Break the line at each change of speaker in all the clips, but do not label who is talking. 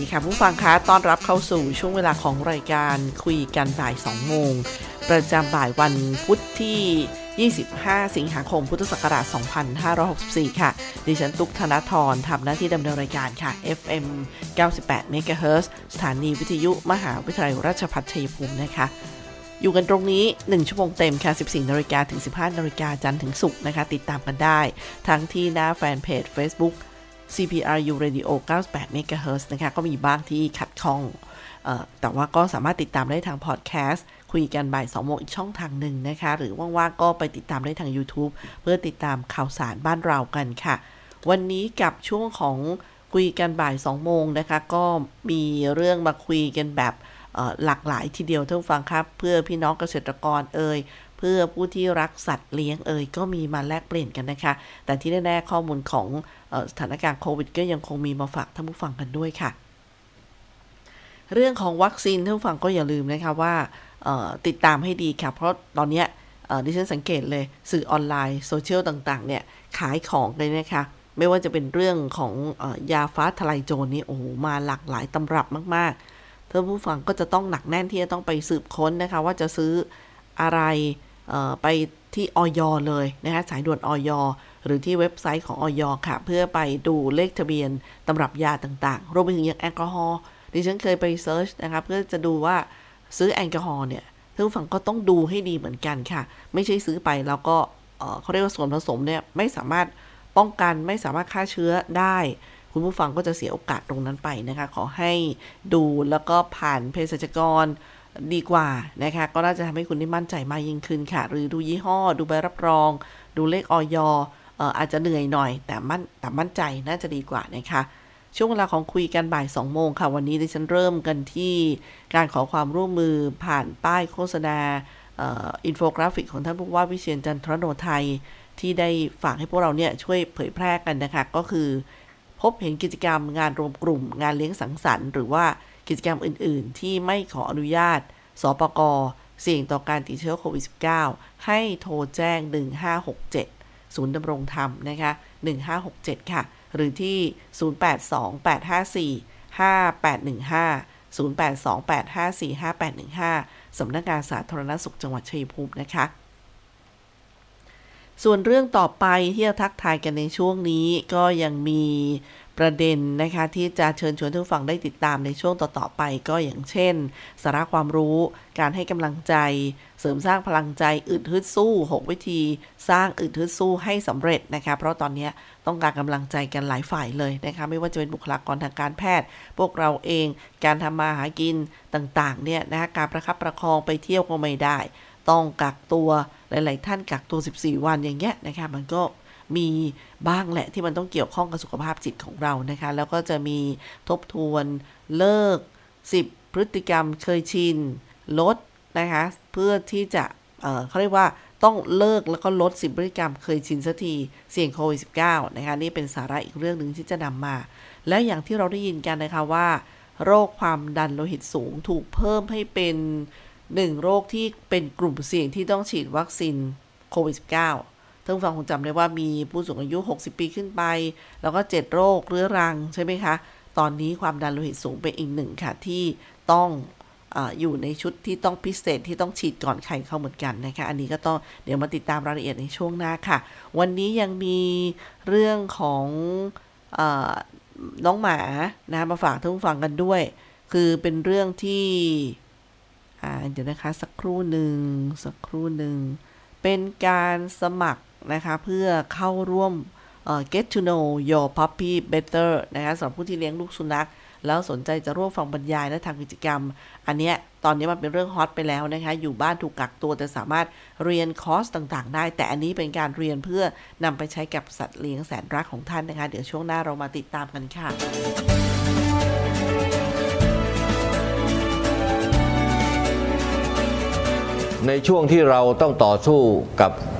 ดีค่ะผู้ฟังคะต้อนรับเข้าสู่ช่วงเวลาของรายการคุยกันบ่าย 2 โมง ประจำบ่ายวันพุธที่ 25 สิงหาคม พุทธศักราช 2564 ค่ะ ดิฉันตุ๊กธนทรทำหน้าที่ดำเนินรายการค่ะ FM 98 MHz สถานีวิทยุมหาวิทยาลัยราชภัฏชัยภูมินะคะอยู่กันตรงนี้ 1 ชั่วโมงเต็มค่ะ 14นาฬิกาถึง 15นาฬิกาจันทร์ถึงศุกร์นะคะ ติดตามกันได้ ทั้งที่หน้าแฟนเพจ Facebook CPRU Radio 98 MHz นะคะ ก็มีบ้างที่ขัดข้องออแต่ว่าก็สามารถติดตามได้ทางพอดแคสต์ คุยกันบ่าย2โมงอีกช่องทางหนึ่งนะคะ หรือว่างๆ ก็ไปติดตามได้ทาง YouTube เพื่อติดตามข่าวสารบ้านเรากันค่ะ วันนี้กับช่วงของคุยกันบ่าย2โมงนะคะ ก็มีเรื่องมาคุยกันแบบหลากหลายทีเดียวท่านฟังครับ เพื่อพี่น้องเกษตรกรเอ่ย เพื่อผู้ที่รักสัตว์เลี้ยงเอ่ยก็มีมาแลกเปลี่ยนกันนะคะ แต่ที่แน่ๆข้อมูลของออสถานการณ์โควิด ก็ยังคงมีมาฝากท่านผู้ฟังกันด้วยค่ะ เรื่องของวัคซีนท่านผู้ฟังก็อย่าลืมนะคะว่าติดตามให้ดีค่ะ เพราะตอนนี้ดิฉันสังเกตเลยสื่อออนไลน์โซเชียลต่างๆ เนี่ยขายของเลยนะคะไม่ว่าจะเป็นเรื่องของอยาฟ้าทลายโจรนี่โอ้โหมาหลากหลายตำรับมากๆท่านผู้ฟังก็จะต้องหนักแน่นที่จะต้องไปสืบค้นนะคะ ว่าจะซื้ออะไร ไปที่อย. เลยนะคะสายด่วนอย. หรือที่เว็บไซต์ของอย. ค่ะ เพื่อไปดูเลขทะเบียนตำรับยาต่างๆ รวมไปถึงอย่างแอลกอฮอล์ดิฉันเคยไป search นะคะเพื่อจะดูว่าซื้อแอลกอฮอล์เนี่ยท่านผู้ฟังก็ต้องดูให้ดีเหมือนกันค่ะ ไม่ใช่ซื้อไปแล้วก็เขาเรียกว่าส่วนผสมเนี่ยไม่สามารถป้องกันไม่สามารถฆ่าเชื้อได้ คุณผู้ฟังก็จะเสียโอกาสตรงนั้นไปนะคะ ขอให้ดูแล้วก็ผ่านเภสัชกร ดีกว่านะคะ ก็น่าจะทำให้คุณได้มั่นใจมากยิ่งขึ้นค่ะ หรือดูยี่ห้อ ดูใบรับรอง ดูเลขอย. อาจจะเหนื่อยหน่อย แต่มั่นแต่มั่นใจน่าจะดีกว่านะคะช่วงเวลาของคุยกันบ่าย2โมงค่ะ วันนี้ดิฉันเริ่มกันที่การขอความร่วมมือผ่านป้ายโฆษณาอินโฟกราฟิกของท่านผู้ว่าวิเชียร จันทรโณทัย ที่ได้ฝากให้พวกเราเนี่ยช่วยเผยแพร่กันนะคะ ก็คือ พบเห็นกิจกรรมงานรวมกลุ่ม งานเลี้ยงสังสรรค์ หรือว่า กิจกรรมอื่น ๆ ที่ไม่ขออนุญาต สปกเสี่ยงต่อการติดเชื้อโควิด -19 ให้โทรแจ้ง 1567 ศูนย์ดำรงธรรมนะคะ 1567 ค่ะ หรือที่ 0828545815 0828545815 สำนักงานสาธารณสุขจังหวัดชัยภูมินะคะ ส่วนเรื่องต่อไปที่จะทักทายกันในช่วงนี้ก็ยังมี ประเด็นนะคะที่จะเชิญชวนทุกฝั่งได้ติดตามในช่วงต่อๆไป ก็อย่างเช่น สาระความรู้ การให้กำลังใจ เสริมสร้างพลังใจอึดฮึดสู้ 6 วิธี สร้างอึดฮึดสู้ให้สำเร็จนะคะเพราะตอนนี้ต้องการกำลังใจกันหลายฝ่ายเลยนะคะไม่ว่าจะเป็นบุคลากรทางการแพทย์ พวกเราเอง การทำมาหากินต่างๆเนี่ยนะคะการประคับประคองไปเที่ยวก็ไม่ได้ ต้องกักตัวหลาย ๆ ท่านกักตัว 14 วันอย่างเงี้ยนะคะมันก็ มีบ้างแหละที่มันต้องเกี่ยวข้องกับสุขภาพจิตของเรานะคะ แล้วก็จะมีทบทวนเลิก 10 พฤติกรรมเคยชิน ลดนะคะ เพื่อที่จะเเขาเรียกว่าต้องเลิกแล้วก็ลด10พฤติกรรมเคยชินสักทีเสี่ยงโควิด -19 นะคะนี่เป็นสาระอีกเรื่องหนึ่งที่จะนำมา และอย่างที่เราได้ยินกันนะคะว่า โรคความดันโลหิตสูงถูกเพิ่มให้เป็นหนึ่งโรคที่เป็นกลุ่มเสี่ยงที่ต้องฉีดวัคซีนโควิด -19 ท่านฟังคงจำได้ว่ามีผู้สูงอายุ 60 ปีขึ้นไป แล้วก็ 7 โรคเรื้อรังใช่ไหมคะ ตอนนี้ความดันโลหิตสูงเป็นอีกหนึ่งค่ะ ที่ต้องอยู่ในชุดที่ต้องพิเศษที่ต้องฉีดก่อนใครเข้าเหมือนกันนะคะ อันนี้ก็ต้องเดี๋ยวมาติดตามรายละเอียดในช่วงหน้าค่ะ วันนี้ยังมีเรื่องของอน้องหมานะมาฝากท่านผู้ฟังกันด้วย คือเป็นเรื่องที่เดี๋ยวนะคะสักครู่หนึ่งสักครู่หนึ่งเป็นการสมัคร นะคะเพื่อเข้าร่วม get to know your puppy better นะคะสำหรับผู้ที่เลี้ยงลูกสุนัข แล้วสนใจจะร่วมฟังบรรยายและทำกิจกรรม อันเนี้ยตอนนี้มันเป็นเรื่องฮอตไปแล้วนะคะ อยู่บ้านถูกกักตัวแต่สามารถเรียนคอร์สต่างๆ ได้ แต่อันนี้เป็นการเรียนเพื่อนำไปใช้กับสัตว์เลี้ยงแสนรักของท่านนะคะ เดี๋ยวช่วงหน้าเรามาติดตามกันค่ะ
ในช่วงที่เราต้องต่อสู้กับ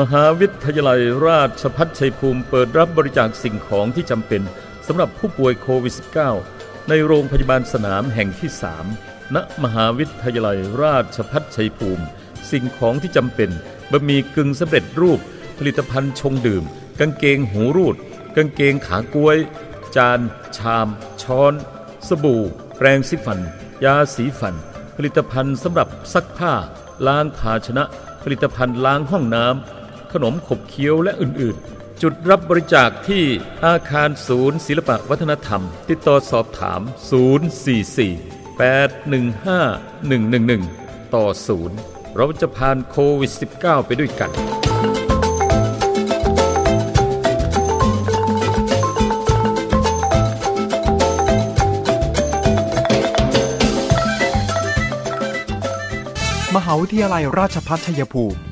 มหาวิทยาลัยราชพัฒชัยภูมิเปิดรับบริจาคสิ่งของที่จำเป็นสำหรับผู้ป่วยโควิด -19 ในโรงพยาบาลสนามแห่งที่ 3 ณ มหาวิทยาลัยราชพัฒชัยภูมิ สิ่งของที่จำเป็นบะหมี่กึ่งสำเร็จรูป ผลิตภัณฑ์ชงดื่ม กางเกงหูรูด กางเกงขากล้วย จาน ชาม ช้อน สบู่ แปรงสีฟัน ยาสีฟัน ผลิตภัณฑ์สำหรับซักผ้า ล้างภาชนะ ผลิตภัณฑ์ล้างห้องน้ำ ขนมขบเคี้ยวและอื่นๆ จุดรับบริจาคที่อาคารศูนย์ศิลปวัฒนธรรม ติดต่อสอบถาม 044 815 111 ต่อ 0 เราจะผ่านโควิด -19 ไปด้วยกัน
มหาวิทยาลัยราชพัฒชัยภูมิ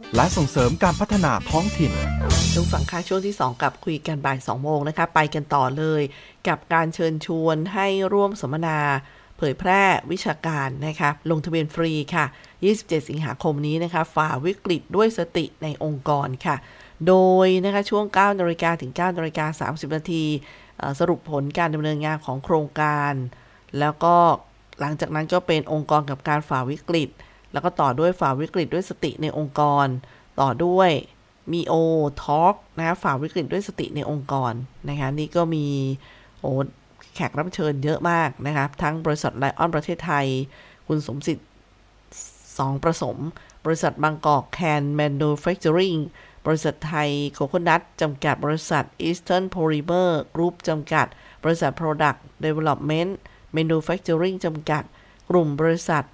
และส่งเสริมการพัฒนาท้องถิ่น
ช่วงฝังค่าช่วงที่ 2 กับคุยกันบ่าย 2 โมงนะคะ ไปกันต่อเลย กับการเชิญชวนให้ร่วมสัมมนา เผยแพร่วิชาการนะคะลงทะเบียนฟรีค่ะ 27 สิงหาคมนี้นะคะ ฝ่าวิกฤตด้วยสติในองค์กรค่ะ โดยนะคะช่วง9นาฬิกาถึง9นาฬิกา30 นาทีสรุปผลการดำเนินงานของโครงการ แล้วก็หลังจากนั้นก็เป็นองค์กรกับการฝ่าวิกฤต แล้วก็ต่อด้วยฝ่าวิกฤตด้วยสติในองค์กร ต่อด้วยมีโอทอล์กนะคะฝ่าวิกฤตด้วยสติในองค์กรนะคะนี่ก็มีโอแขกรับเชิญเยอะมากนะคะทั้งบริษัทไลออนประเทศไทย คุณสมศิษย์สองประสม บริษัทบางกอกแคนแมนดูแฟคเจอริงบริษัทไทยโคโคนัทจำกัดบริษัท Eastern Polymer Group จำกัด บริษัท Product Development Manufacturing จำกัด กลุ่มบริษัท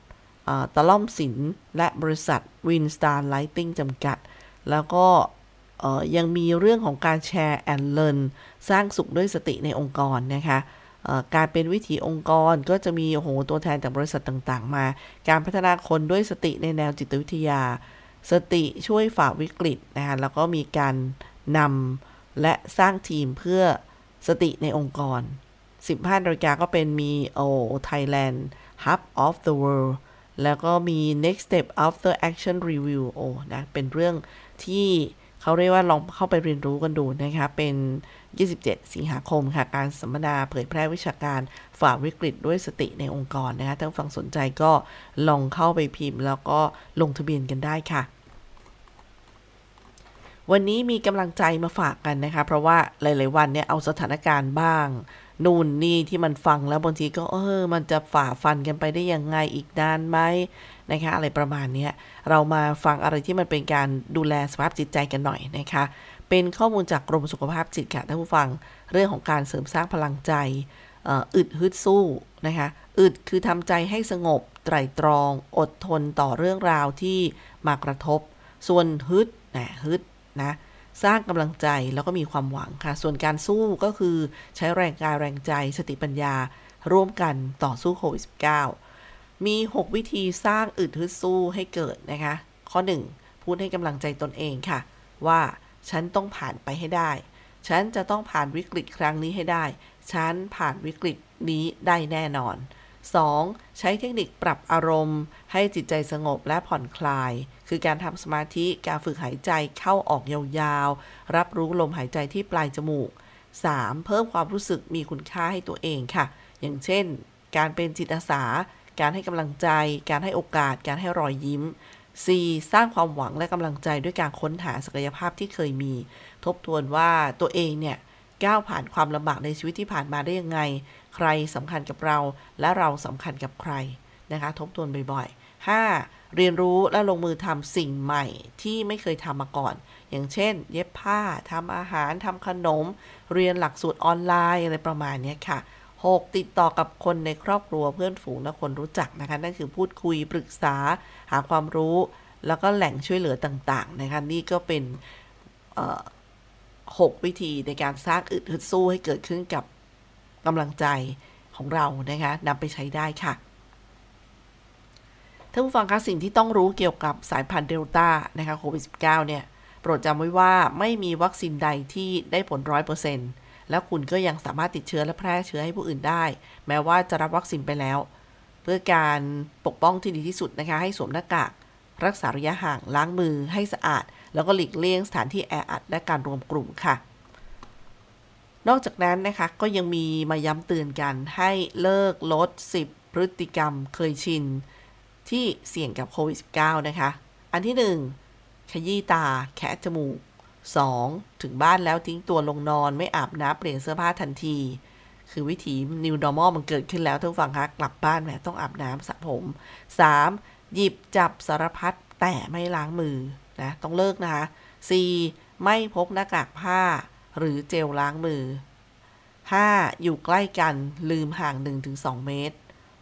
ตะล่อมสินและบริษัท Winstar Lighting จำกัด แล้วก็ยังมีเรื่องของการ share and learn สร้างสุขด้วยสติในองค์กรนะคะการเป็นวิถีองค์กรก็จะมีโอ้โหตัวแทนจากบริษัทต่างๆ มา การพัฒนาคนด้วยสติในแนวจิตวิทยา สติช่วยฝ่าวิกฤตนะคะแล้วก็มีการนำและสร้างทีมเพื่อสติในองค์กร 15นาฬิกาก็เป็นมีโอ Thailand Hub of the World แล้วก็มี next step after action review โอ้นะ เป็นเรื่องที่เขาเรียกว่าลองเข้าไปเรียนรู้กันดูนะคะ เป็น 27 สิงหาคมค่ะ การสัมมนาเผยแพร่วิชาการฝ่าวิกฤตด้วยสติในองค์กรนะคะ ถ้าฟังสนใจก็ลองเข้าไปพิมพ์ แล้วก็ลงทะเบียนกันได้ค่ะ วันนี้มีกำลังใจมาฝากกันนะคะ เพราะว่าหลาย ๆ วันเนี่ยเอาสถานการณ์บ้าง นู่นนี่ที่มันฟังแล้วบางทีก็เออ มันจะฝ่าฟันกันไปได้ยังไงอีกนานไหมนะคะ อะไรประมาณนี้เรามาฟังอะไรที่มันเป็นการดูแลสภาพจิตใจกันหน่อยนะคะ เป็นข้อมูลจากกรมสุขภาพจิตค่ะท่านผู้ฟังเรื่องของการเสริมสร้างพลังใจอึดฮึดสู้นะคะอึดคือทำใจให้สงบไตรตรอง อดทนต่อเรื่องราวที่มากระทบ ส่วนฮึดนะฮึด นะสร้างกำลังใจแล้วก็มีความหวังค่ะ ส่วนการสู้ก็คือใช้แรงกายแรงใจสติปัญญา ร่วมกันต่อสู้โควิด -19 มี 6 วิธีสร้างอึดฮึดสู้ให้เกิดนะคะ ข้อ 1 พูดให้กำลังใจตนเองค่ะ ว่าฉันต้องผ่านไปให้ได้ ฉันจะต้องผ่านวิกฤตครั้งนี้ให้ได้ ฉันผ่านวิกฤตนี้ได้แน่นอน 2. ใช้เทคนิคปรับอารมณ์ ให้จิตใจสงบและผ่อนคลาย คือการทำสมาธิ การฝึกหายใจเข้าออกยาวๆ รับรู้ลมหายใจที่ปลายจมูก 3. เพิ่มความรู้สึกมีคุณค่าให้ตัวเองค่ะ อย่างเช่น การเป็นจิตอาสา การให้กำลังใจ การให้โอกาส การให้รอยยิ้ม 4. สร้างความหวังและกำลังใจด้วยการค้นหาศักยภาพที่เคยมี ทบทวนว่าตัวเองเนี่ยก้าวผ่านความลำบากในชีวิตที่ผ่านมาได้ยังไง ใครสำคัญกับเรา และเราสำคัญกับใครนะคะ ทบทวนบ่อยๆ 5. เรียนรู้และลงมือทำสิ่งใหม่ที่ไม่เคยทำมาก่อน อย่างเช่น เย็บผ้าทำอาหารทำขนม เรียนหลักสูตรออนไลน์อะไรประมาณนี้ค่ะ 6. ติดต่อกับคนในครอบครัวเพื่อนฝูงและคนรู้จักนะคะ นั่นคือพูดคุยปรึกษาหาความรู้ แล้วก็แหล่งช่วยเหลือต่างๆนะคะนี่ก็เป็น6วิธีในการสร้างอึดฮึดสู้ให้เกิดขึ้นกับ กำลังใจของเรานะคะนำไปใช้ได้ค่ะท่านผู้ฟังคะสิ่งที่ต้องรู้เกี่ยวกับสายพันธุ์เดลต้านะคะโควิด -19 เนี่ย โปรดจำไว้ว่าไม่มีวัคซีนใดที่ได้ผลร้อยเปอร์เซ็นต์แล้วคุณก็ยังสามารถติดเชื้อและแพร่เชื้อให้ผู้อื่นได้ แม้ว่าจะรับวัคซีนไปแล้ว เพื่อการปกป้องที่ดีที่สุดนะคะ ให้สวมหน้ากาก รักษาระยะห่างล้างมือให้สะอาด แล้วก็หลีกเลี่ยงสถานที่แออัดและการรวมกลุ่มค่ะ นอกจากนั้นนะคะก็ยังมีมาย้ำเตือนกันให้เลิกลด 10 พฤติกรรมเคยชิน ที่เสี่ยงกับโควิด -19 นะคะ อันที่ 1 ขยี้ตาแคะจมูก 2. ถึงบ้านแล้วทิ้งตัวลงนอนไม่อาบน้ำเปลี่ยนเสื้อผ้าทันที คือวิถี New Normal มันเกิดขึ้นแล้วท่านฟังคะกลับบ้านแหมต้องอาบน้ำสระผม 3. หยิบจับสารพัดแต่ไม่ล้างมือนะต้องเลิกนะคะ 4. ไม่พกหน้ากากผ้า หรือเจลล้างมือ 5. อยู่ใกล้กันลืมห่าง 1-2 เมตร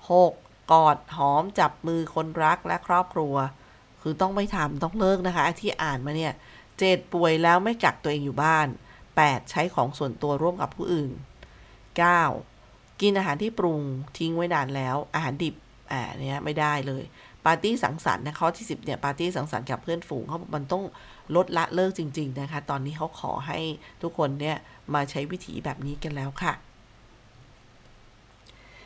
6. กอดหอมจับมือคนรักและครอบครัว คือต้องไม่ทำต้องเลิกนะคะ ที่อ่านมาเนี่ยเจ็ดป่วยแล้วไม่กักตัวเองอยู่บ้าน 8. ใช้ของส่วนตัวร่วมกับผู้อื่น 9. กินอาหารที่ปรุงทิ้งไว้นานแล้ว อาหารดิบอ่าเนี่ยไม่ได้เลย ปาร์ตี้สังสรรค์นะข้อที่ 10เนี่ยปาร์ตี้สังสรรค์กับเพื่อนฝูงเขาบอกมันต้อง ลดละเลิกจริง ๆ นะคะ ตอนนี้เขาขอให้ทุกคนเนี่ยมาใช้วิถีแบบนี้กันแล้วค่ะ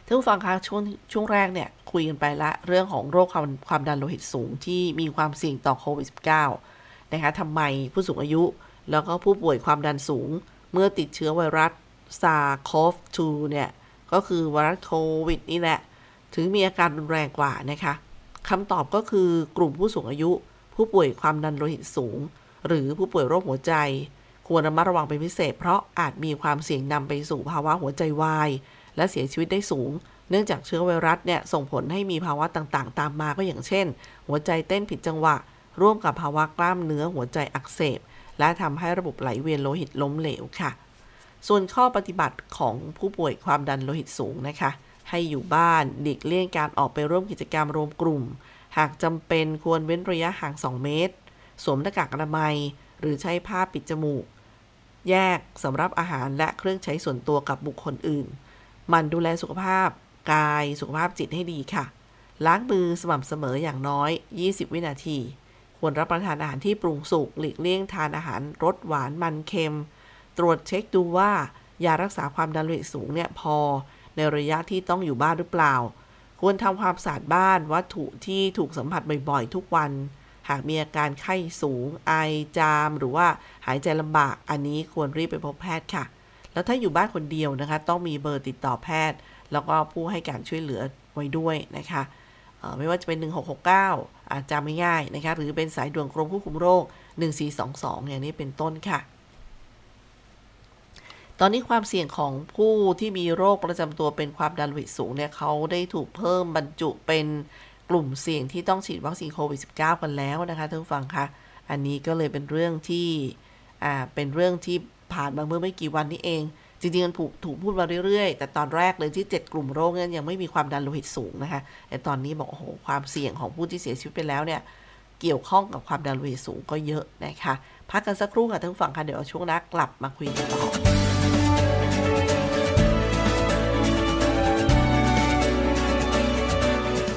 ท่านผู้ฟังคะช่วงช่วงแรกเนี่ยคุยกันไปละเรื่องของโรคความความดันโลหิตสูงที่มีความเสี่ยงต่อโควิด -19 นะคะทำไมผู้สูงอายุ แล้วก็ผู้ป่วยความดันสูง เมื่อติดเชื้อไวรัสซาร์โคฟ2เนี่ย ก็คือไวรัสโควิดนี่แหละ ถึงมีอาการรุนแรงกว่านะคะคำตอบก็คือกลุ่มผู้สูงอายุ ผู้ป่วยความดันโลหิตสูง หรือผู้ป่วยโรคหัวใจ ควรระมัดระวังเป็นพิเศษ เพราะอาจมีความเสี่ยงนำไปสู่ภาวะหัวใจวาย และเสียชีวิตได้สูง เนื่องจากเชื้อไวรัสเนี่ยส่งผลให้มีภาวะต่างๆ ตามมาก็อย่างเช่น หัวใจเต้นผิดจังหวะ ร่วมกับภาวะกล้ามเนื้อหัวใจอักเสบ และทำให้ระบบไหลเวียนโลหิตล้มเหลวค่ะ ส่วนข้อปฏิบัติของผู้ป่วยความดันโลหิตสูงนะคะให้อยู่บ้านหลีกเลี่ยงการออกไปร่วมกิจกรรมรวมกลุ่ม หากจำเป็นควรเว้นระยะห่าง 2 เมตร สวมหน้ากากอนามัย หรือใช้ผ้าปิดจมูก แยกสำหรับอาหารและเครื่องใช้ส่วนตัวกับบุคคลอื่น มันดูแลสุขภาพ กายสุขภาพจิตให้ดีค่ะ ล้างมือสม่ำเสมออย่างน้อย 20 วินาที ควรรับประทานอาหารที่ปรุงสุกหลีกเลี่ยงทานอาหารรสหวานมันเค็ม ตรวจเช็คดูว่ายารักษาความดันโลหิตสูงเนี่ยพอในระยะที่ต้องอยู่บ้านหรือเปล่า ควรทำความสะอาดบ้านวัตถุที่ถูกสัมผัสบ่อยๆ ทุกวัน หากมีอาการไข้สูง ไอจาม หรือว่าหายใจลำบาก อันนี้ควรรีบไปพบแพทย์ค่ะ แล้วถ้าอยู่บ้านคนเดียวนะคะ ต้องมีเบอร์ติดต่อแพทย์ แล้วก็ผู้ให้การช่วยเหลือไว้ด้วยนะคะไม่ว่าจะเป็น 1669 อาจจะไม่ง่ายนะคะ หรือเป็นสายด่วนกรมควบคุมโรค 1422 อย่างนี้เป็นต้นค่ะ ตอนนี้ความเสี่ยงของผู้ที่มีโรคประจำตัวเป็นความดันโลหิตสูงเนี่ยเขาได้ถูกเพิ่มบรรจุเป็นกลุ่มเสี่ยงที่ต้องฉีดวัคซีนโควิด -19 กันแล้วนะคะท่านผู้ฟังคะอันนี้ก็เลยเป็นเรื่องที่อ่าเป็นเรื่องที่ผ่านมาเมื่อไม่กี่วันนี้เอง จริงๆมันถูกพูดมาเรื่อยๆ แต่ตอนแรกเลยที่ 7 กลุ่มโรคนั้นยังไม่มีความดันโลหิตสูงนะคะแต่ตอนนี้บอกโอ้โหความเสี่ยงของผู้ที่เสียชีวิตไปแล้วเนี่ยเกี่ยวข้องกับความดันโลหิตสูงก็เยอะนะคะพักกันสักครู่ค่ะท่านผู้ฟังค่ะเดี๋ยวช่วงนักกลับมาคุยกันต่อ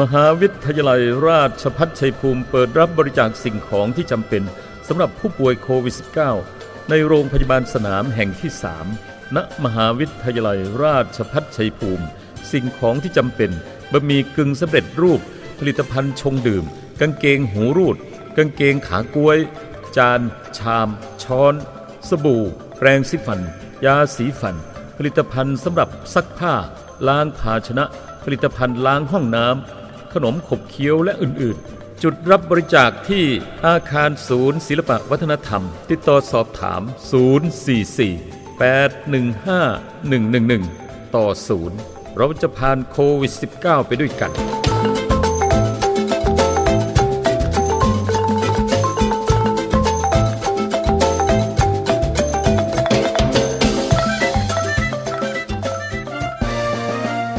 มหาวิทยาลัยราชพัฒชัยภูมิเปิดรับบริจาคสิ่งของที่จำเป็นสำหรับผู้ป่วยโควิด -19 ในโรงพยาบาลสนามแห่งที่ 3 ณ มหาวิทยาลัยราชพัฒชัยภูมิ สิ่งของที่จำเป็นบะหมี่กึ่งสำเร็จรูป ผลิตภัณฑ์ชงดื่ม กางเกงหูรูด กางเกงขากล้วย จาน ชาม ช้อน สบู่ แปรงสีฟัน ยาสีฟัน ผลิตภัณฑ์สำหรับซักผ้า ล้างภาชนะ ผลิตภัณฑ์ล้างห้องน้ำ ขนมขบเคี้ยวและอื่นๆ จุดรับบริจาคที่อาคารศูนย์ศิลปวัฒนธรรม ติดต่อสอบถาม 044 815 111 ต่อ 0 เราจะผ่านโควิด -19 ไปด้วยกัน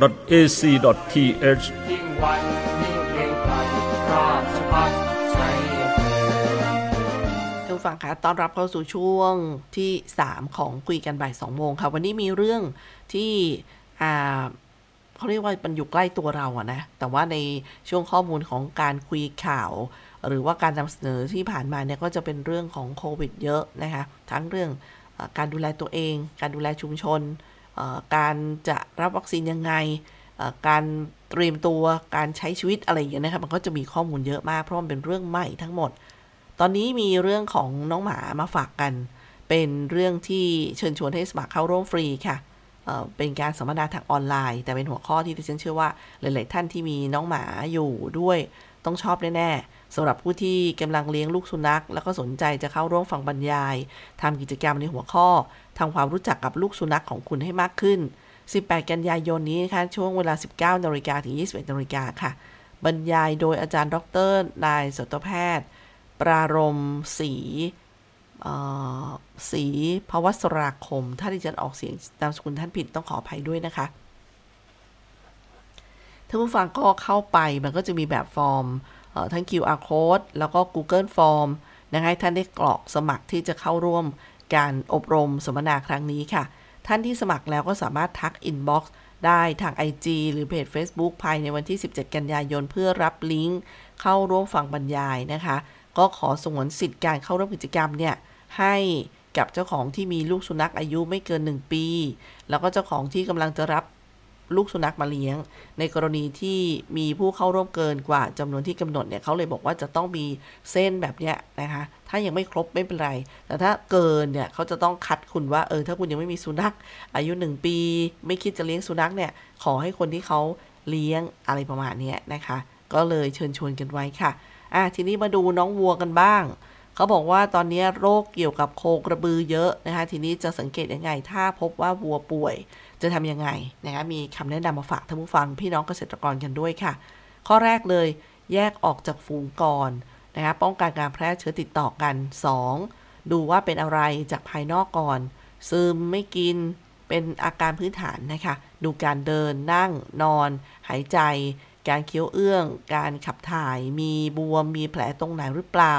cpru.ac.th
ยิ่งวันยิ่งเกรงไกรราชพัฒ
ฟังคะต้อนรับเข้าสู่ช่วงที่ 3 ของคุยกันบ่าย2โมงค่ะ วันนี้มีเรื่องที่อ่าเขาเรียกว่ามันอยู่ใกล้ตัวเราอะนะ แต่ว่าในช่วงข้อมูลของการคุยข่าว หรือว่าการนำเสนอที่ผ่านมาเนี่ยก็จะเป็นเรื่องของโควิดเยอะนะคะ ทั้งเรื่องอการดูแลตัวเอง การดูแลชุมชน การจะรับวัคซีนยังไง การเตรียมตัวการใช้ชีวิตอะไรอย่างเงี้ยนะครับมันก็จะมีข้อมูลเยอะมากเพราะมันเป็นเรื่องใหม่ทั้งหมด ตอนนี้มีเรื่องของน้องหมามาฝากกัน เป็นเรื่องที่เชิญชวนให้สมัครเข้าร่วมฟรีค่ะเป็นการสัมมนาทางออนไลน์ แต่เป็นหัวข้อที่ดิฉันเชื่อว่าหลาย ๆ ท่านที่มีน้องหมาอยู่ด้วยต้องชอบแน่ ๆ สำหรับผู้ที่กำลังเลี้ยงลูกสุนัข แล้วก็สนใจจะเข้าร่วมฟังบรรยายทำกิจกรรมในหัวข้อทำความรู้จักกับลูกสุนัขของคุณให้มากขึ้น 18 กันยายนนี้นะคะช่วงเวลา 19นาฬิกาถึง 21นาฬิกาค่ะ บรรยายโดยอาจารย์ดรนายสัตวแพทย์ ปรารมศรีสีพวัสราคม ถ้าดิฉันออกเสียงนามสกุลท่านผิดต้องขออภัยด้วยนะคะท่านผู้ฟังก็เข้าไปมันก็จะมีแบบฟอร์ม ทั้ง QR code แล้วก็ Google Form นะคะท่านได้กรอกสมัครที่จะเข้าร่วมการอบรมสัมมนาครั้งนี้ค่ะ ท่านที่สมัครแล้วก็สามารถทัก inbox ได้ทาง IG หรือเพจ Facebook ภายในวันที่ 17 กันยายน เพื่อรับลิงก์เข้าร่วมฟังบรรยายนะคะ ก็ขอสงวนสิทธิ์การเข้าร่วมกิจกรรมเนี่ยให้กับเจ้าของที่มีลูกสุนัขอายุไม่เกิน 1 ปี แล้วก็เจ้าของที่กำลังจะรับ ลูกสุนัขมาเลี้ยง ในกรณีที่มีผู้เข้าร่วมเกินกว่าจำนวนที่กำหนดเนี่ยเขาเลยบอกว่าจะต้องมีเส้นแบบเนี้ยนะคะ ถ้ายังไม่ครบไม่เป็นไร แต่ถ้าเกินเนี่ยเขาจะต้องคัดคุณว่าเออถ้าคุณยังไม่มีสุนัขอายุ 1 ปี ไม่คิดจะเลี้ยงสุนัขเนี่ยขอให้คนที่เขาเลี้ยงอะไรประมาณนี้นะคะ ก็เลยเชิญชวนกันไว้ค่ะอะทีนี้มาดูน้องวัวกันบ้างเขาบอกว่าตอนนี้โรคเกี่ยวกับโคกระบือเยอะนะคะ ทีนี้จะสังเกตยังไง ถ้าพบว่าวัวป่วย จะทำยังไงนะคะมีคำแนะนำมาฝากท่านผู้ฟังพี่น้องเกษตรกรกันด้วยค่ะ ข้อแรกเลยแยกออกจากฝูงก่อนนะคะป้องกันการแพร่เชื้อติดต่อกัน 2. ดูว่าเป็นอะไรจากภายนอกก่อน ซึมไม่กินเป็นอาการพื้นฐานนะคะ ดูการเดินนั่งนอน หายใจ การเคี้ยวเอื้อง การขับถ่าย มีบวม มีแผลตรงไหนหรือเปล่า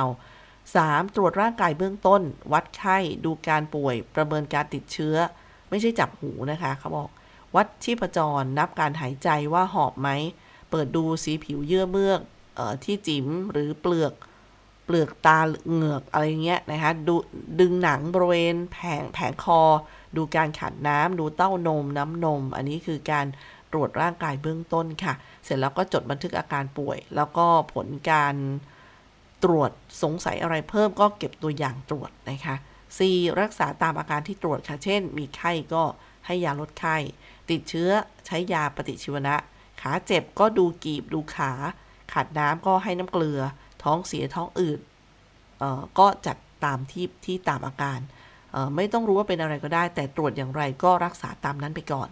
3. ตรวจร่างกายเบื้องต้น วัดไข้ ดูการป่วย ประเมินการติดเชื้อ ไม่ใช่จับหูนะคะเขาบอก วัดชีพจรนับการหายใจว่าหอบไหม เปิดดูสีผิวเยื่อเมือกออที่จิ๋มหรือเปลือกเปลือกตาเหงือกอะไรเงี้ยนะคะดูดึงหนังบริเวณแผงแผงคอ ดูการขัดน้ำดูเต้านมน้ำนม อันนี้คือการตรวจร่างกายเบื้องต้นค่ะ เสร็จแล้วก็จดบันทึกอาการป่วย แล้วก็ผลการตรวจสงสัยอะไรเพิ่มก็เก็บตัวอย่างตรวจนะคะ 4. รักษาตามอาการที่ตรวจค่ะ เช่น มีไข้ก็ให้ยาลดไข้ ติดเชื้อใช้ยาปฏิชีวนะ ขาเจ็บก็ดูกีบดูขา ขาดน้ำก็ให้น้ำเกลือ ท้องเสียท้องอืดก็จัดตามที่ที่ตามอาการ ไม่ต้องรู้ว่าเป็นอะไรก็ได้ แต่ตรวจอย่างไรก็รักษาตามนั้นไปก่อน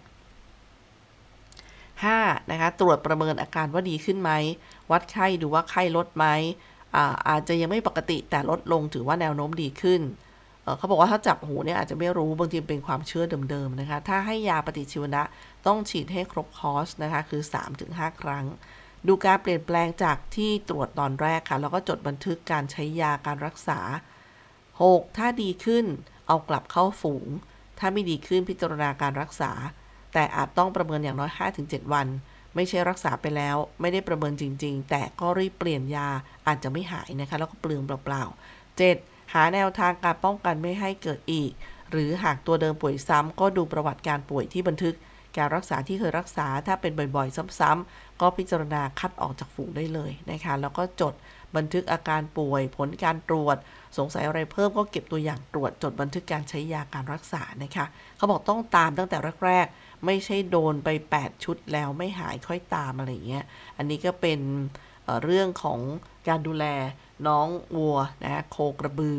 5. นะคะ ตรวจประเมินอาการว่าดีขึ้นไหม วัดไข้ดูว่าไข้ลดไหมอาอาจจะยังไม่ปกติแต่ลดลงถือว่าแนวโน้มดีขึ้น เขาบอกว่าถ้าจับหูเนี่ยอาจจะไม่รู้บางทีเป็นความเชื่อเดิมๆนะคะ ถ้าให้ยาปฏิชีวนะต้องฉีดให้ครบคอร์สนะคะ คือ 3-5 ครั้ง ดูการเปลี่ยนแปลงจากที่ตรวจตอนแรกค่ะ แล้วก็จดบันทึกการใช้ยาการรักษา 6. ถ้าดีขึ้นเอากลับเข้าฝูง ถ้าไม่ดีขึ้นพิจารณาการรักษา แต่อาจต้องประเมินอย่างน้อย 5-7 วัน ไม่ใช่รักษาไปแล้ว ไม่ได้ประเมินจริง ๆ แต่ก็รีบเปลี่ยนยาอาจจะไม่หายนะคะ แล้วก็เปลืองเปล่าๆ 7. หาแนวทางการป้องกันไม่ให้เกิดอีก หรือหากตัวเดิมป่วยซ้ำ ก็ดูประวัติการป่วยที่บันทึก การรักษาที่เคยรักษาถ้าเป็นบ่อยๆ ซ้ำๆก็พิจารณาคัดออกจากฝูงได้เลยนะคะแล้วก็จดบันทึกอาการป่วย ผลการตรวจ สงสัยอะไรเพิ่มก็เก็บตัวอย่างตรวจ จดบันทึกการใช้ยาการรักษานะคะเขาบอกต้องตามตั้งแต่แรกๆไม่ใช่โดนไป 8 ชุดแล้วไม่หายค่อยตามอะไรเงี้ยอันนี้ก็เป็นเเรื่องของการดูแล น้องวัวนะโคกระบือ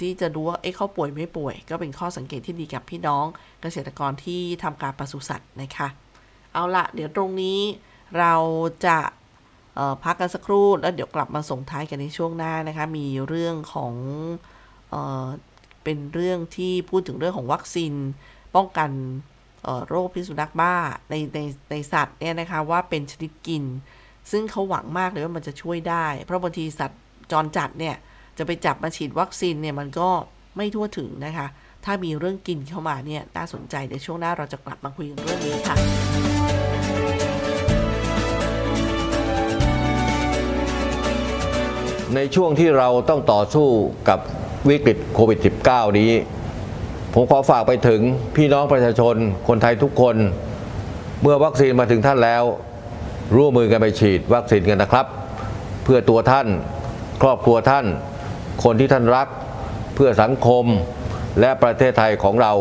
ที่จะดูว่าเอ๊ะเขาป่วยไม่ป่วย ก็เป็นข้อสังเกตที่ดีกับพี่น้องเกษตรกรที่ทำการปศุสัตว์นะคะ เอาละเดี๋ยวตรงนี้เราจะพักกันสักครู่แล้วเดี๋ยวกลับมาส่งท้ายกันในช่วงหน้านะคะ มีเรื่องของเออเป็นเรื่องที่พูดถึงเรื่องของวัคซีนป้องกันโรคพิษสุนัขบ้าในในในสัตว์เนี่ยนะคะว่าเป็นชนิดกิน ซึ่งเขาหวังมากเลยว่ามันจะช่วยได้ เพราะบางทีสัตว์ จรจัดเนี่ยจะไปจับมาฉีดวัคซีนเนี่ยมันก็ไม่ทั่วถึงนะคะ ถ้ามีเรื่องกินเข้ามาเนี่ยน่าสนใจในช่วงหน้าเราจะกลับมาคุยกันเรื่องนี้ค่ะ
ในช่วงที่เราต้องต่อสู้กับวิกฤตโควิด -19 นี้ ผมขอฝากไปถึงพี่น้องประชาชน คนไทยทุกคน เมื่อวัคซีนมาถึงท่านแล้ว ร่วมมือกันไปฉีดวัคซีนกันนะครับ เพื่อตัวท่าน ครอบครัวท่าน คนที่ท่านรัก เพื่อสังคมและประเทศไทยของเรา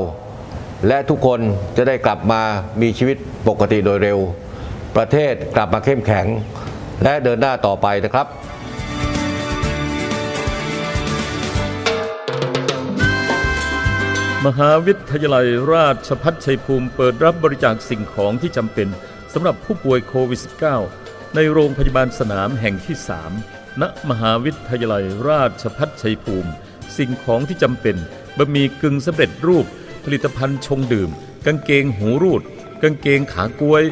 และทุกคนจะได้กลับมามีชีวิตปกติโดยเร็ว ประเทศกลับมาเข้มแข็ง และเดินหน้าต่อไปนะครับ
มหาวิทยาลัยราชพัฒชัยภูมิเปิดรับบริจาคสิ่งของที่จำเป็นสำหรับผู้ป่วยโควิด -19 ในโรงพยาบาลสนามแห่งที่ 3 ณมหาวิทยาลัยราชพัฒชัยภูมิ สิ่งของที่จำเป็นบะหมี่กึ่งสำเร็จรูป ผลิตภัณฑ์ชงดื่ม กางเกงหูรูด กางเกงขากล้วย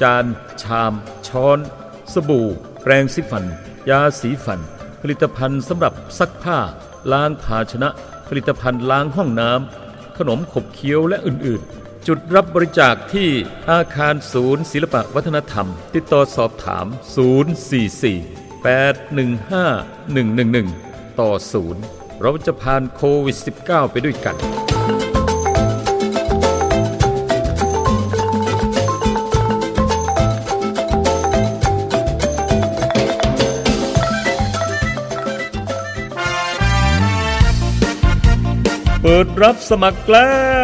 จาน ชาม ช้อน สบู่ แปรงสีฟัน ยาสีฟัน ผลิตภัณฑ์สำหรับซักผ้า ล้างภาชนะ ผลิตภัณฑ์ล้างห้องน้ำขนมขบเคี้ยวและอื่นๆ จุดรับบริจาคที่อาคารศูนย์ศิลปวัฒนธรรม ติดต่อสอบถาม 044 815 111 ต่อ 0 เราจะผ่านโควิด -19 ไปด้วยกันเปิดรับสมัครแล้ว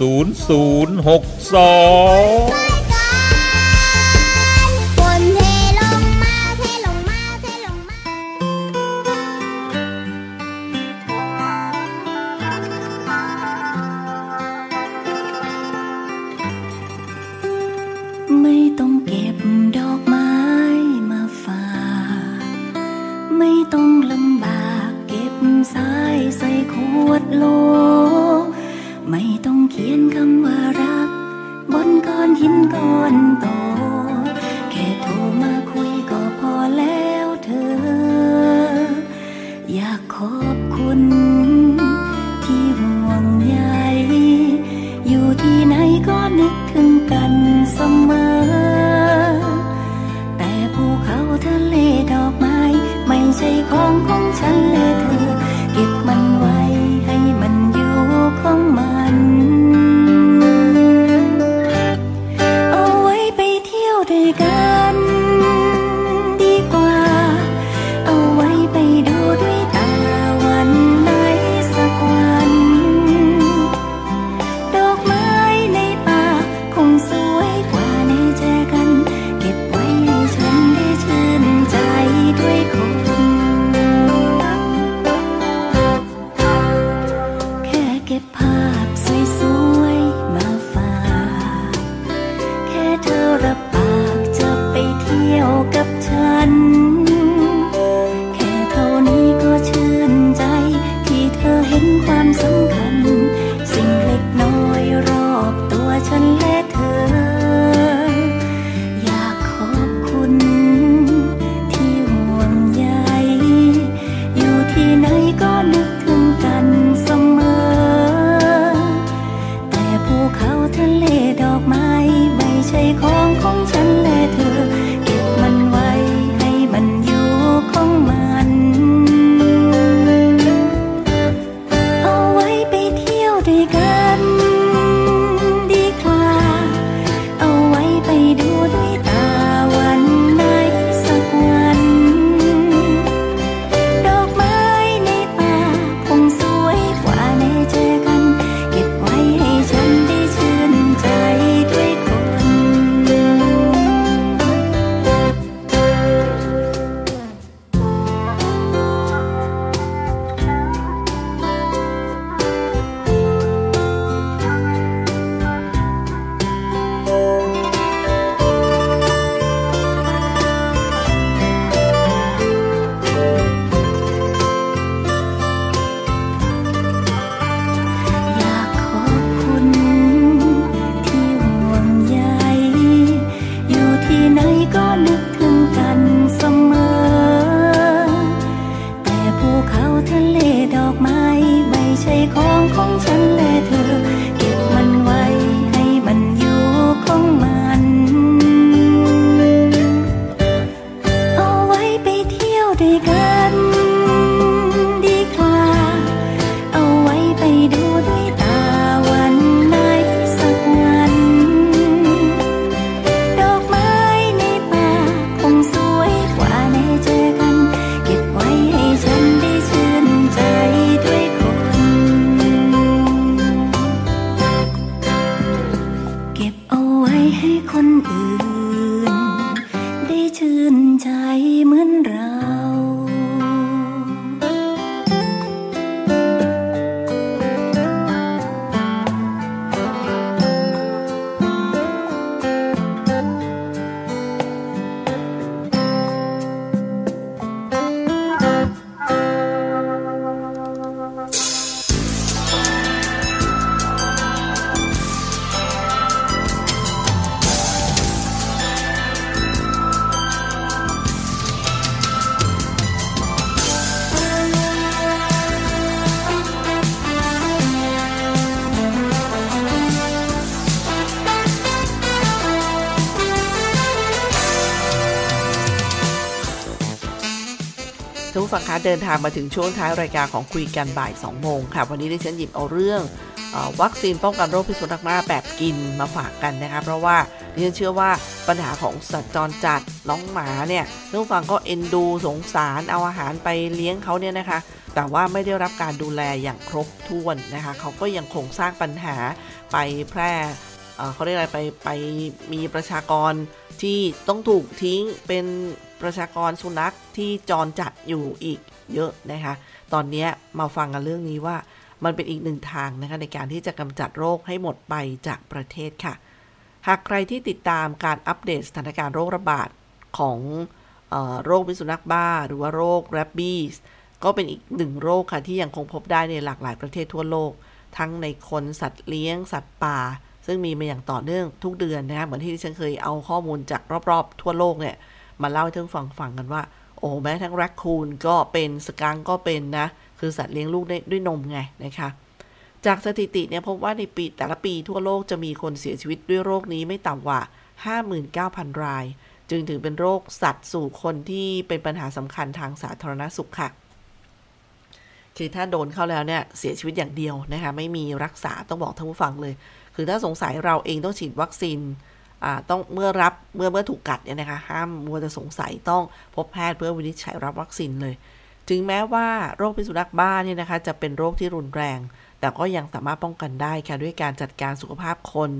0062
เดิ
นทางมาถึงช่วงท้า
ยรายการของคุยกันบ่าย 2 โมงค่ะ วันนี้ดิฉันหยิบเอาเรื่องอวัคซีนป้องกันโรคพิษสุนัขบ้าแบบกินมาฝากกันนะคะ เพราะว่าดิฉันเชื่อว่าปัญหาของสัตว์จรจัดน้องหมาเนี่ยท่านผู้ฟังก็เอ็นดูสงสารเอาอาหารไปเลี้ยงเขาเนี่ยนะคะ แต่ว่าไม่ได้รับการดูแลอย่างครบถ้วนนะคะเขาก็ยังคงสร้างปัญหาไปแพร่เขาเรียกอะไรไปไปมีประชากรที่ต้องถูกทิ้งเป็น ประชากรสุนัขที่จรจัดอยู่อีกเยอะนะคะ ตอนนี้มาฟังกันเรื่องนี้ว่ามันเป็นอีกหนึ่งทางนะคะในการที่จะกำจัดโรคให้หมดไปจากประเทศค่ะ หากใครที่ติดตามการอัปเดตสถานการณ์โรคระบาดของออโรคพิษสุนัขบ้า หรือว่าโรคแรบบี้ก็เป็นอีกหนึ่งโรคค่ะที่ยังคงพบได้ในหลากหลายประเทศทั่วโลก ทั้งในคนสัตว์เลี้ยง สัตว์ป่า ซึ่งมีมาอย่างต่อเนื่องทุกเดือนนะคะเหมือนที่ที่ฉันเคยเอาข้อมูลจากรอบๆ ทั่วโลกเนี่ย มาเล่าให้ท่านฟังฟังกันว่า โอ้แม้ทั้งแรคคูนก็เป็นสกังก็เป็นนะ คือสัตว์เลี้ยงลูกได้ด้วยนมไงนะคะ จากสถิติเนี่ยพบว่าในปีแต่ละปีทั่วโลกจะมีคนเสียชีวิตด้วยโรคนี้ไม่ต่ำกว่า 59,000 ราย จึงถือเป็นโรคสัตว์สู่คนที่เป็นปัญหาสำคัญทางสาธารณสุขค่ะคือถ้าโดนเข้าแล้วเนี่ยเสียชีวิตอย่างเดียวนะคะไม่มีรักษาต้องบอกท่านผู้ฟังเลย คือถ้าสงสัยเราเองต้องฉีดวัคซีน ต้องเมื่อรับเมื่อเมื่อถูกกัดเนี่ยนะคะห้ามมัวแต่สงสัยต้องพบแพทย์เพื่อวินิจฉัยรับวัคซีนเลย ถึงแม้ว่าโรคพิษสุนัขบ้าเนี่ยนะคะจะเป็นโรคที่รุนแรง แต่ก็ยังสามารถป้องกันได้ค่ะด้วยการจัดการสุขภาพคน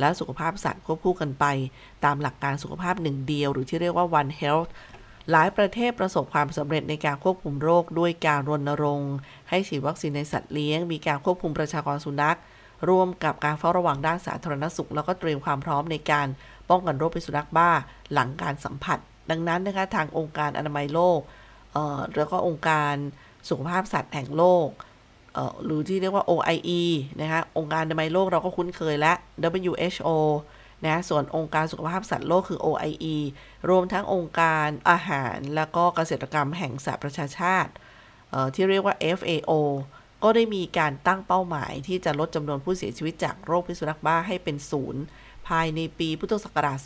และสุขภาพสัตว์ควบคู่กันไป ตามหลักการสุขภาพหนึ่งเดียว หรือที่เรียกว่า one health หลายประเทศประสบความสำเร็จในการควบคุมโรคด้วยการรณรงค์ ให้ฉีดวัคซีนในสัตว์เลี้ยง มีการควบคุมประชากรสุนัข ร่วมกับการเฝ้าระวังด้านสาธารณสุข แล้วก็เตรียมความพร้อมในการป้องกันโรคพิษสุนัขบ้าหลังการสัมผัส ดังนั้นนะคะทางองค์การอนามัยโลกเอ่อแล้วก็องค์การสุขภาพสัตว์แห่งโลกหรือที่เรียกว่า OIE นะคะองค์การอนามัยโลกเราก็คุ้นเคยและ WHO นะส่วนองค์การสุขภาพสัตว์โลกคือ OIE รวมทั้งองค์การอาหารและก็เกษตรกรรมแห่งสหประชาชาติที่เรียกว่า FAO ก็ได้มีการตั้งเป้าหมายที่จะลดจำนวนผู้เสียชีวิตจากโรคพิษสุนัขบ้าให้เป็นศูนย์ภายในปีพุทธศักราช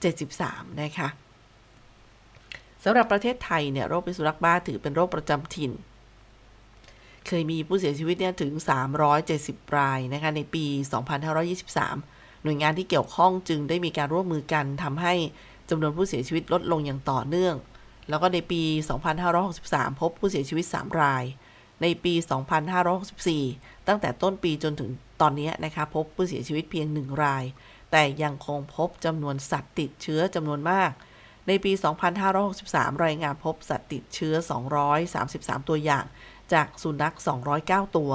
2573 นะคะสำหรับประเทศไทยเนี่ยโรคพิษสุนัขบ้าถือเป็นโรคประจำถิ่น เคยมีผู้เสียชีวิตเนี่ยถึง 370 รายนะคะในปี 2523 หน่วยงานที่เกี่ยวข้องจึงได้มีการร่วมมือกันทำให้จำนวนผู้เสียชีวิตลดลงอย่างต่อเนื่อง แล้วก็ในปี 2563 พบผู้เสียชีวิต 3 ราย ในปี 2564 ตั้งแต่ต้นปีจนถึงตอนนี้นะคะ พบผู้เสียชีวิตเพียง 1 ราย แต่ยังคงพบจำนวนสัตว์ติดเชื้อจำนวนมาก ในปี 2563 รายงานพบสัตว์ติดเชื้อ 233 ตัวอย่าง จากสุนัข 209 ตัว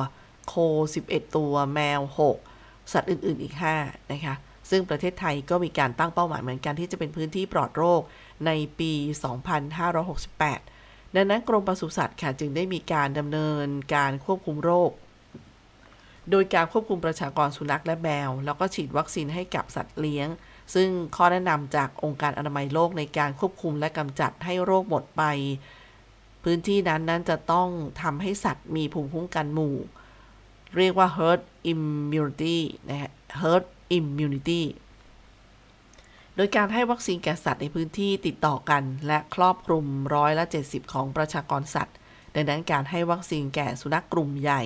โค 11 ตัว แมว 6 สัตว์อื่น ๆ อีก 5 นะคะ ซึ่งประเทศไทยก็มีการตั้งเป้าหมายเหมือนกันที่จะเป็นพื้นที่ปลอดโรคในปี 2568 ดังนั้นกรมปศุสัตว์ค่ะจึงได้มีการดำเนินการควบคุมโรค โดยการควบคุมประชากรสุนัขและแมว แล้วก็ฉีดวัคซีนให้กับสัตว์เลี้ยง ซึ่งข้อแนะนำจากองค์การอนามัยโลกในการควบคุมและกำจัดให้โรคหมดไป พื้นที่นั้นนั้นจะต้องทำให้สัตว์มีภูมิคุ้มกันหมู่ เรียกว่า herd immunity นะฮะ herd immunity โดยการให้วัคซีนแก่สัตว์ในพื้นที่ติดต่อกันและครอบคลุมร้อยละ 70 ของประชากรสัตว์ ดังนั้นการให้วัคซีนแก่สุนัขกลุ่มใหญ่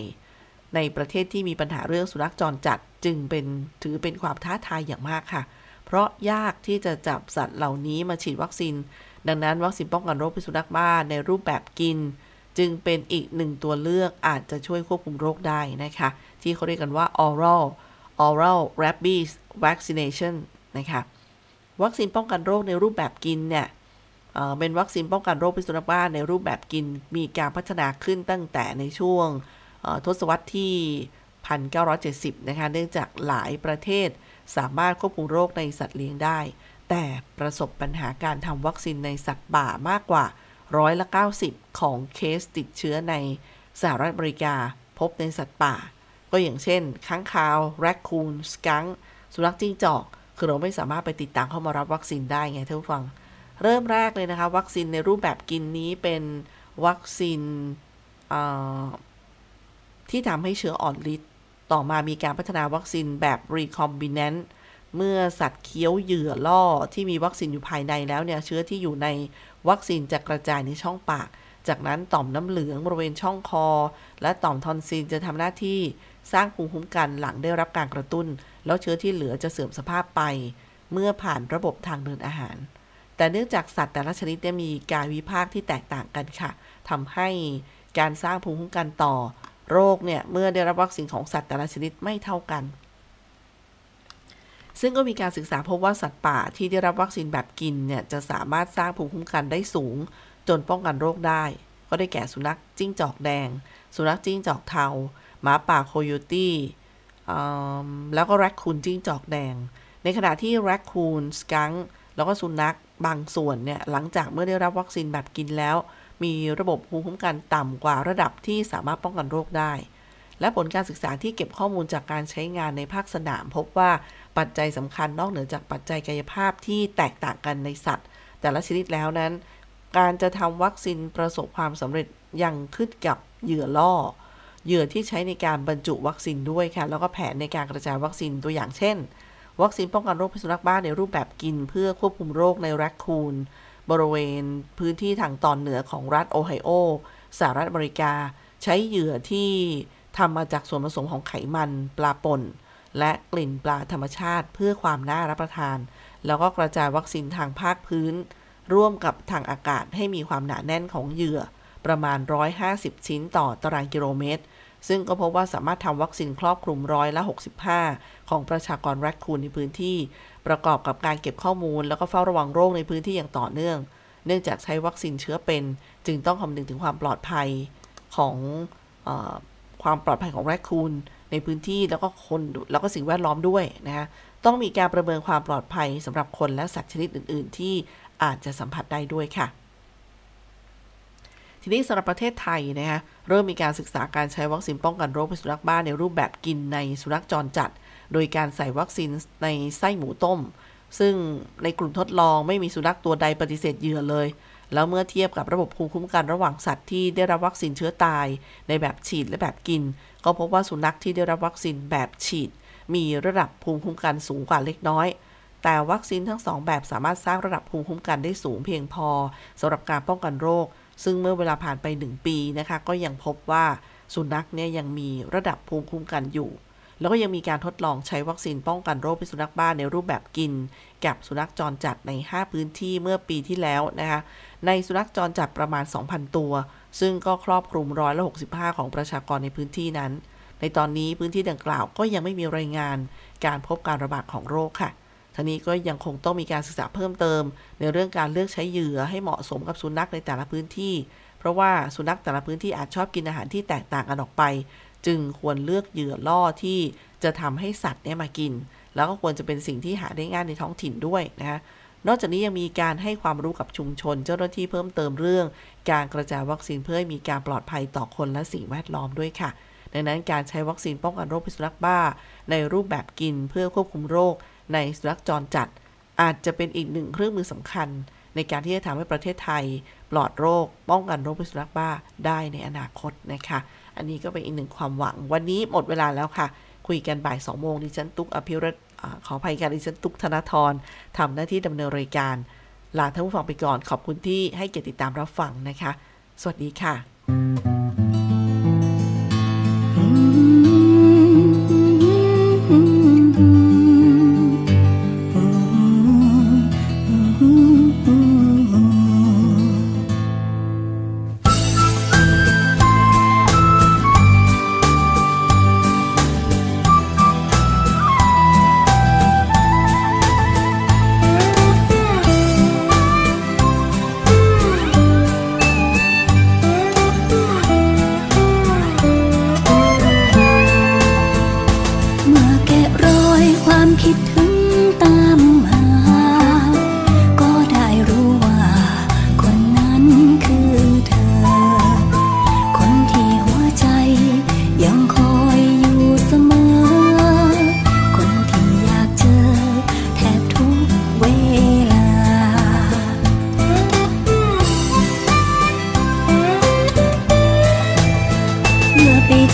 ในประเทศที่มีปัญหาเรื่องสุนัขจรจัดจึงเป็นถือเป็นความท้าทายอย่างมากค่ะ เพราะยากที่จะจับสัตว์เหล่านี้มาฉีดวัคซีน ดังนั้นวัคซีนป้องกันโรคพิษสุนัขบ้าในรูปแบบกิน จึงเป็นอีกหนึ่งตัวเลือกอาจจะช่วยควบคุมโรคได้นะคะ ที่เขาเรียกกันว่า oral oral rabies vaccination นะคะ วัคซีนป้องกันโรคในรูปแบบกินเนี่ยเป็นวัคซีนป้องกันโรคพิษสุนัขบ้าในรูปแบบกินมีการพัฒนาขึ้นตั้งแต่ในช่วงทศวรรษที่ 1970 นะคะ เนื่องจากหลายประเทศสามารถควบคุมโรคในสัตว์เลี้ยงได้ แต่ประสบปัญหาการทำวัคซีนในสัตว์ป่ามากกว่าร้อยละ 90 ของเคสติดเชื้อในสหรัฐอเมริกาพบในสัตว์ป่า ก็อย่างเช่น ค้างคาว แรคคูน สกังก์ สุนัขจิ้งจอก คือเราไม่สามารถไปติดตามเขามารับวัคซีนได้ไงท่านผู้ฟัง เริ่มแรกเลยนะคะ วัคซีนในรูปแบบกินนี้เป็นวัคซีนที่ทำให้เชื้ออ่อนฤทธิ์ต่อมามีการพัฒนาวัคซีนแบบ recombinant เมื่อสัตว์เคี้ยวเหยื่อล่อที่มีวัคซีนอยู่ภายในแล้วเนี่ย เชื้อที่อยู่ในวัคซีนจะกระจายในช่องปาก จากนั้นต่อมน้ำเหลืองบริเวณช่องคอ และต่อมทอนซิลจะทำหน้าที่สร้างภูมิคุ้มกันหลังได้รับการกระตุ้น แล้วเชื้อที่เหลือจะเสื่อมสภาพไป เมื่อผ่านระบบทางเดินอาหาร แต่เนื่องจากสัตว์แต่ละชนิดมีการวิพากษ์ที่แตกต่างกันค่ะทำให้การสร้างภูมิคุ้มกันต่อโรคเนี่ย เมื่อได้รับวัคซีนของสัตว์แต่ละชนิดไม่เท่ากัน ซึ่งก็มีการศึกษาพบว่าสัตว์ป่าที่ได้รับวัคซีนแบบกินเนี่ย จะสามารถสร้างภูมิคุ้มกันได้สูง จนป้องกันโรคได้ ก็ได้แก่สุนัขจิ้งจอกแดง สุนัขจิ้งจอกเทา หมาป่าโคโยตี้ แล้วก็แรคคูนจิ้งจอกแดง ในขณะที่แรคคูนสกังก์แล้วก็สุนัขบางส่วนเนี่ยหลังจากเมื่อได้รับวัคซีนแบบกินแล้ว มีระบบภูมิคุ้มกันต่ำกว่าระดับที่สามารถป้องกันโรคได้ และผลการศึกษาที่เก็บข้อมูลจากการใช้งานในภาคสนาม พบว่าปัจจัยสำคัญนอกเหนือจากปัจจัยกายภาพที่แตกต่างกันในสัตว์ แต่ละชนิดแล้วนั้น การจะทำวัคซีนประสบความสำเร็จยังขึ้นกับเหยื่อล่อ เหยื่อที่ใช้ในการบรรจุวัคซีนด้วยค่ะ แล้วก็แผนในการกระจายวัคซีนตัวอย่างเช่น วัคซีนป้องกันโรคพิษสุนัขบ้าในรูปแบบกินเพื่อควบคุมโรคในแรคคูนบริเวณพื้นที่ทางตอนเหนือของรัฐโอไฮโอสหรัฐอเมริกา ใช้เหยื่อที่ทำมาจากส่วนผสมของไขมันปลาป่น และกลิ่นปลาธรรมชาติเพื่อความน่ารับประทาน แล้วก็กระจายวัคซีนทางภาคพื้น ร่วมกับทางอากาศให้มีความหนาแน่นของเหยื่อประมาณ 150 ชิ้นต่อตารางกิโลเมตร ซึ่งก็พบว่าสามารถทำวัคซีนครอบคลุมร้อยละ 65 ของประชากรแรคคูนในพื้นที่ ประกอบกับการเก็บข้อมูล แล้วก็เฝ้าระวังโรคในพื้นที่อย่างต่อเนื่อง เนื่องจากใช้วัคซีนเชื้อเป็น จึงต้องคำนึงถึงความปลอดภัยของอความปลอดภัยของแรคคูนในพื้นที่แล้วก็คนแล้วก็สิ่งแวดล้อมด้วยนะคะต้องมีการประเมินความปลอดภัยสำหรับคนและสัตว์ชนิดอื่น ๆ ที่อาจจะสัมผัสได้ด้วยค่ะ ทีนี้สำหรับประเทศไทยนะคะเริ่มมีการศึกษาการใช้วัคซีนป้องกันโรคพิษสุนัขบ้าในรูปแบบกินในสุนัขจรจัด โดยการใส่วัคซีนในไส้หมูต้ม ซึ่งในกลุ่มทดลองไม่มีสุนัขตัวใดปฏิเสธเหยื่อเลย แล้วเมื่อเทียบกับระบบภูมิคุ้มกันระหว่างสัตว์ที่ได้รับวัคซีนเชื้อตาย ในแบบฉีดและแบบกิน ก็พบว่าสุนัขที่ได้รับวัคซีนแบบฉีด มีระดับภูมิคุ้มกันสูงกว่าเล็กน้อยแต่วัคซีนทั้งสองแบบสามารถสร้างระดับภูมิคุ้มกันได้สูงเพียงพอสำหรับการป้องกันโรค ซึ่งเมื่อเวลาผ่านไป 1 ปีนะคะ ก็ยังพบว่าสุนัขเนี่ยยังมีระดับภูมิคุ้มกันอยู่ แล้วก็ยังมีการทดลองใช้วัคซีนป้องกันโรคพิษสุนัขบ้าในรูปแบบกิน กับสุนัขจรจัดใน 5 พื้นที่เมื่อปีที่แล้วนะคะ ในสุนัขจรจัดประมาณ 2,000 ตัว ซึ่งก็ครอบคลุมร้อยละ65 ของประชากรในพื้นที่นั้น ในตอนนี้พื้นที่ดังกล่าวก็ยังไม่มีรายงานการพบการระบาดของโรคค่ะ ทั้งนี้ก็ยังคงต้องมีการศึกษาเพิ่มเติม ในเรื่องการเลือกใช้เหยื่อให้เหมาะสมกับสุนัขในแต่ละพื้นที่ เพราะว่าสุนัขแต่ละพื้นที่อาจชอบกินอาหารที่แตกต่างกันออกไป จึงควรเลือกเหยื่อล่อที่จะทำให้สัตว์เนี่ยมากิน แล้วก็ควรจะเป็นสิ่งที่หาได้ง่ายในท้องถิ่นด้วยนะคะนอกจากนี้ยังมีการให้ความรู้กับชุมชน เจ้าหน้าที่เพิ่มเติมเรื่อง การกระจายวัคซีนเพื่อให้มีการปลอดภัยต่อคนและสิ่งแวดล้อมด้วยค่ะ ดังนั้นการใช้วัคซีนป้องกันโรคพิษสุนัขบ้า ในรูปแบบกินเพื่อควบคุมโรค ในสุนัขจรจัด อาจจะเป็นอีกหนึ่งเครื่องมือสำคัญ ในการที่จะทำให้ประเทศไทย ปลอดโรค ป้องกันโรคพิษสุนัขบ้าได้ในอนาคตนะคะ อันนี้ก็เป็นอีกหนึ่งความหวัง วันนี้หมดเวลาแล้วค่ะ คุยกันบ่ายสองโมงดิฉันตุ๊กอภิรัตน์อ่าขออภัยกันดิฉันตุ๊กธนาทรทำหน้าที่ดำเนินรายการลาท่านผู้ฟังไปก่อนขอบคุณที่ให้เกียรติติดตามรับฟังนะคะ สวัสดีค่ะ「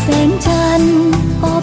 แสงจันทร์อบ